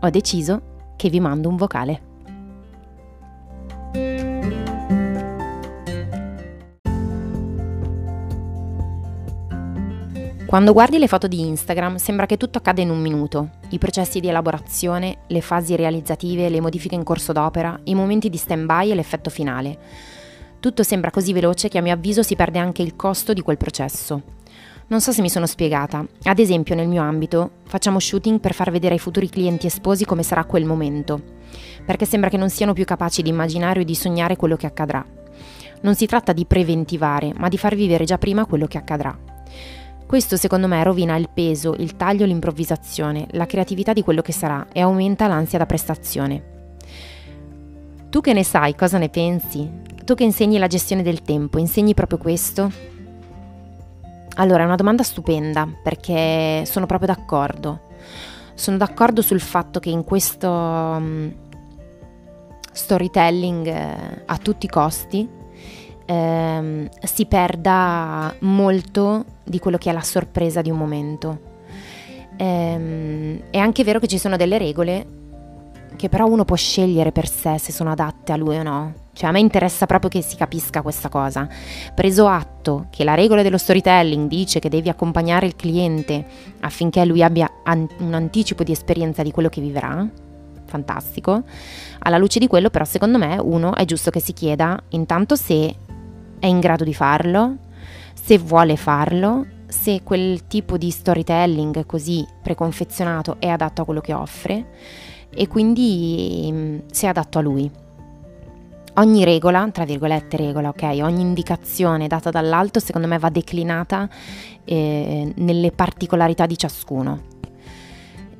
ho deciso che vi mando un vocale. Quando guardi le foto di Instagram sembra che tutto accada in un minuto. I processi di elaborazione, le fasi realizzative, le modifiche in corso d'opera, i momenti di stand-by e l'effetto finale. Tutto sembra così veloce che a mio avviso si perde anche il costo di quel processo. Non so se mi sono spiegata. Ad esempio, nel mio ambito, facciamo shooting per far vedere ai futuri clienti esposi come sarà quel momento, perché sembra che non siano più capaci di immaginare o di sognare quello che accadrà. Non si tratta di preventivare, ma di far vivere già prima quello che accadrà. Questo secondo me rovina il peso, il taglio, l'improvvisazione, la creatività di quello che sarà e aumenta l'ansia da prestazione. Tu che ne sai, cosa ne pensi? Tu che insegni la gestione del tempo, insegni proprio questo? Allora, è una domanda stupenda perché sono proprio d'accordo. Sono d'accordo sul fatto che in questo um, storytelling eh, a tutti i costi eh, si perda molto di quello che è la sorpresa di un momento. Eh, è anche vero che ci sono delle regole che però uno può scegliere per sé se sono adatte a lui o no. Cioè a me interessa proprio che si capisca questa cosa. Preso atto che la regola dello storytelling dice che devi accompagnare il cliente affinché lui abbia an- un anticipo di esperienza di quello che vivrà, fantastico. Alla luce di quello però secondo me uno è giusto che si chieda intanto se è in grado di farlo, se vuole farlo, se quel tipo di storytelling così preconfezionato è adatto a quello che offre e quindi mm, se è adatto a lui. Ogni regola, tra virgolette regola, ok, ogni indicazione data dall'alto secondo me va declinata eh, nelle particolarità di ciascuno.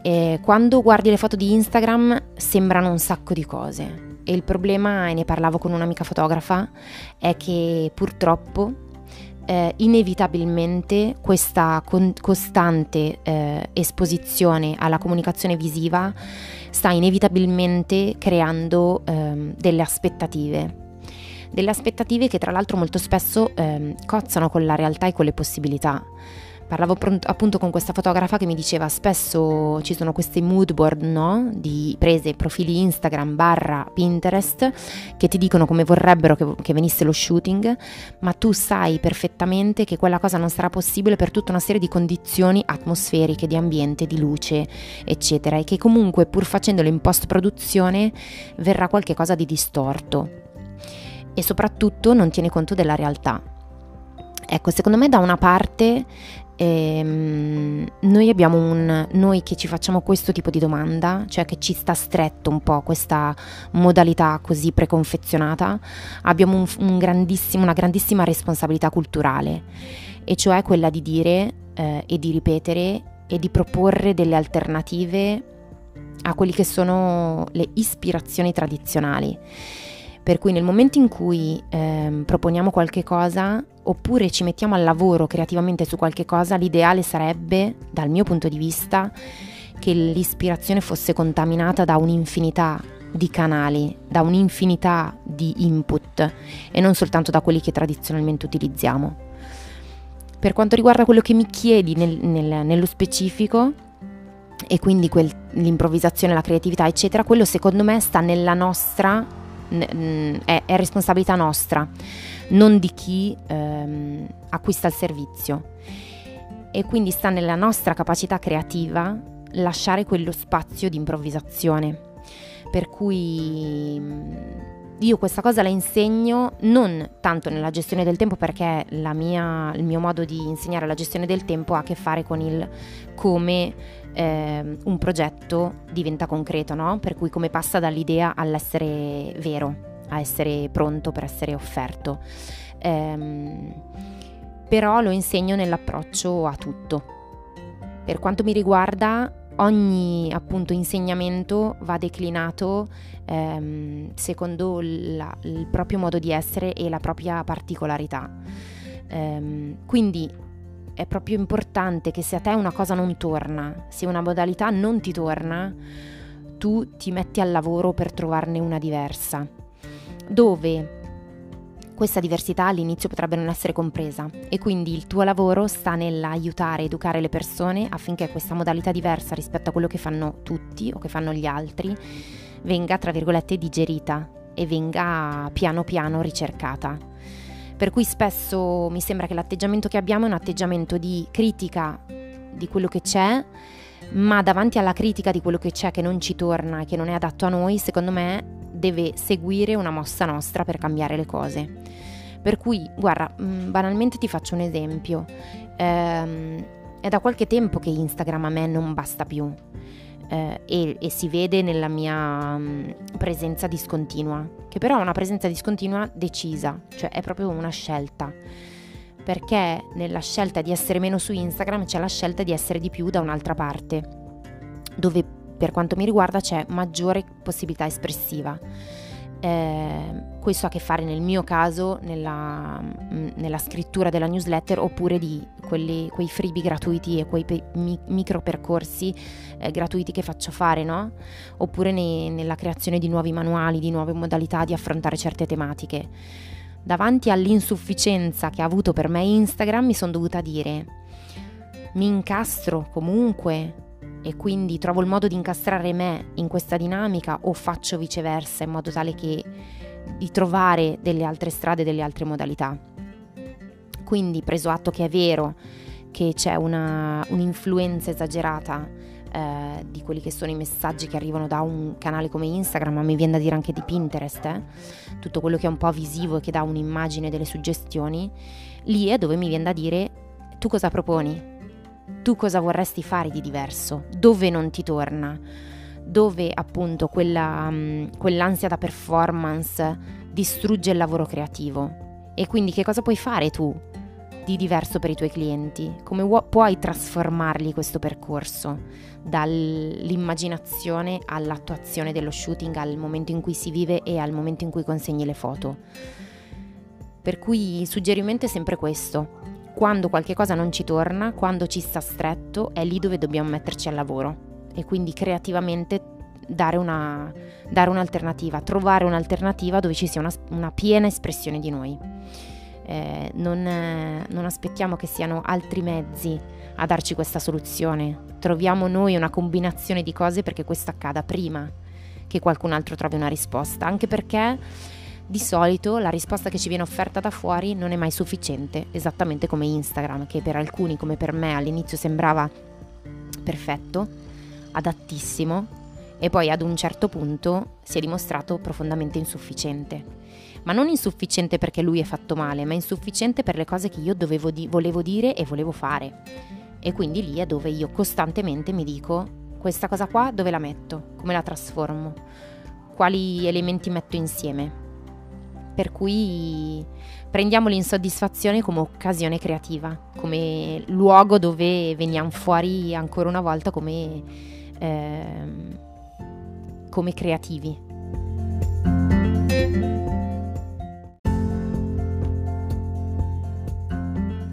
E quando guardi le foto di Instagram sembrano un sacco di cose. E il problema, e ne parlavo con un'amica fotografa, è che purtroppo eh, inevitabilmente questa con- costante eh, esposizione alla comunicazione visiva sta inevitabilmente creando ehm, delle aspettative. Delle aspettative che tra l'altro molto spesso ehm, cozzano con la realtà e con le possibilità. Parlavo appunto con questa fotografa che mi diceva spesso ci sono questi mood board, no? Di prese, profili Instagram barra Pinterest che ti dicono come vorrebbero che, che venisse lo shooting, ma tu sai perfettamente che quella cosa non sarà possibile per tutta una serie di condizioni atmosferiche, di ambiente, di luce, eccetera, e che comunque pur facendolo in post produzione verrà qualcosa di distorto. E soprattutto non tiene conto della realtà. Ecco, secondo me da una parte ehm, noi abbiamo un noi che ci facciamo questo tipo di domanda, cioè che ci sta stretto un po' questa modalità così preconfezionata, abbiamo un, un grandissimo, una grandissima responsabilità culturale, e cioè quella di dire eh, e di ripetere e di proporre delle alternative a quelle che sono le ispirazioni tradizionali. Per cui nel momento in cui eh, proponiamo qualche cosa oppure ci mettiamo al lavoro creativamente su qualche cosa, l'ideale sarebbe, dal mio punto di vista, che l'ispirazione fosse contaminata da un'infinità di canali, da un'infinità di input e non soltanto da quelli che tradizionalmente utilizziamo. Per quanto riguarda quello che mi chiedi nel, nel, nello specifico, e quindi quel, l'improvvisazione, la creatività, eccetera, quello secondo me sta nella nostra è, è, responsabilità nostra, non di chi ehm, acquista il servizio. E quindi sta nella nostra capacità creativa lasciare quello spazio di improvvisazione. Per cui io questa cosa la insegno non tanto nella gestione del tempo perché mia, il mio modo di insegnare la gestione del tempo ha a che fare con il come eh, un progetto diventa concreto, no? Per cui come passa dall'idea all'essere vero, a essere pronto per essere offerto. Eh, però lo insegno nell'approccio a tutto. Per quanto mi riguarda, ogni appunto insegnamento va declinato ehm, secondo la, il proprio modo di essere e la propria particolarità. Ehm, quindi è proprio importante che se a te una cosa non torna, se una modalità non ti torna, tu ti metti al lavoro per trovarne una diversa, dove questa diversità all'inizio potrebbe non essere compresa e quindi il tuo lavoro sta nell'aiutare, educare le persone affinché questa modalità diversa rispetto a quello che fanno tutti o che fanno gli altri venga, tra virgolette, digerita e venga piano piano ricercata. Per cui spesso mi sembra che l'atteggiamento che abbiamo è un atteggiamento di critica di quello che c'è, ma davanti alla critica di quello che c'è che non ci torna e che non è adatto a noi, secondo me deve seguire una mossa nostra per cambiare le cose. Per cui, guarda, mm, banalmente ti faccio un esempio. Ehm, è da qualche tempo che Instagram a me non basta più. Eh, e, e, si vede nella mia um, presenza discontinua, che però è una presenza discontinua decisa, cioè è proprio una scelta. Perché nella scelta di essere meno su Instagram c'è la scelta di essere di più da un'altra parte, dove per quanto mi riguarda c'è maggiore possibilità espressiva. Eh, questo ha a che fare nel mio caso nella, mm, nella scrittura della newsletter oppure di quelli, quei freebie gratuiti e quei mi- micro percorsi eh, gratuiti che faccio fare, no? Oppure ne- nella creazione di nuovi manuali, di nuove modalità di affrontare certe tematiche. Davanti all'insufficienza che ha avuto per me Instagram mi sono dovuta dire mi incastro comunque e quindi trovo il modo di incastrare me in questa dinamica o faccio viceversa in modo tale che di trovare delle altre strade, delle altre modalità. Quindi preso atto che è vero che c'è una, un'influenza esagerata eh, di quelli che sono i messaggi che arrivano da un canale come Instagram, ma mi viene da dire anche di Pinterest, eh? tutto quello che è un po' visivo e che dà un'immagine delle suggestioni, lì è dove mi viene da dire tu cosa proponi? tu cosa vorresti fare di diverso, dove non ti torna, dove appunto quella, um, quell'ansia da performance distrugge il lavoro creativo. E quindi che cosa puoi fare tu di diverso per i tuoi clienti? Come pu- puoi trasformarli questo percorso dall'immaginazione all'attuazione dello shooting, al momento in cui si vive e al momento in cui consegni le foto? Per cui il suggerimento è sempre questo, quando qualche cosa non ci torna, quando ci sta stretto, è lì dove dobbiamo metterci al lavoro e quindi creativamente dare, una, dare un'alternativa, trovare un'alternativa dove ci sia una, una piena espressione di noi. Eh, non, eh, non aspettiamo che siano altri mezzi a darci questa soluzione, troviamo noi una combinazione di cose perché questo accada prima che qualcun altro trovi una risposta, anche perché di solito la risposta che ci viene offerta da fuori non è mai sufficiente, esattamente come Instagram, che per alcuni come per me all'inizio sembrava perfetto, adattissimo e poi ad un certo punto si è dimostrato profondamente insufficiente. Ma non insufficiente perché lui è fatto male, ma insufficiente per le cose che io di- volevo dire e volevo fare. E quindi lì è dove io costantemente mi dico questa cosa qua dove la metto, come la trasformo, quali elementi metto insieme. Per cui prendiamo l'insoddisfazione come occasione creativa, come luogo dove veniamo fuori ancora una volta come, eh, come creativi.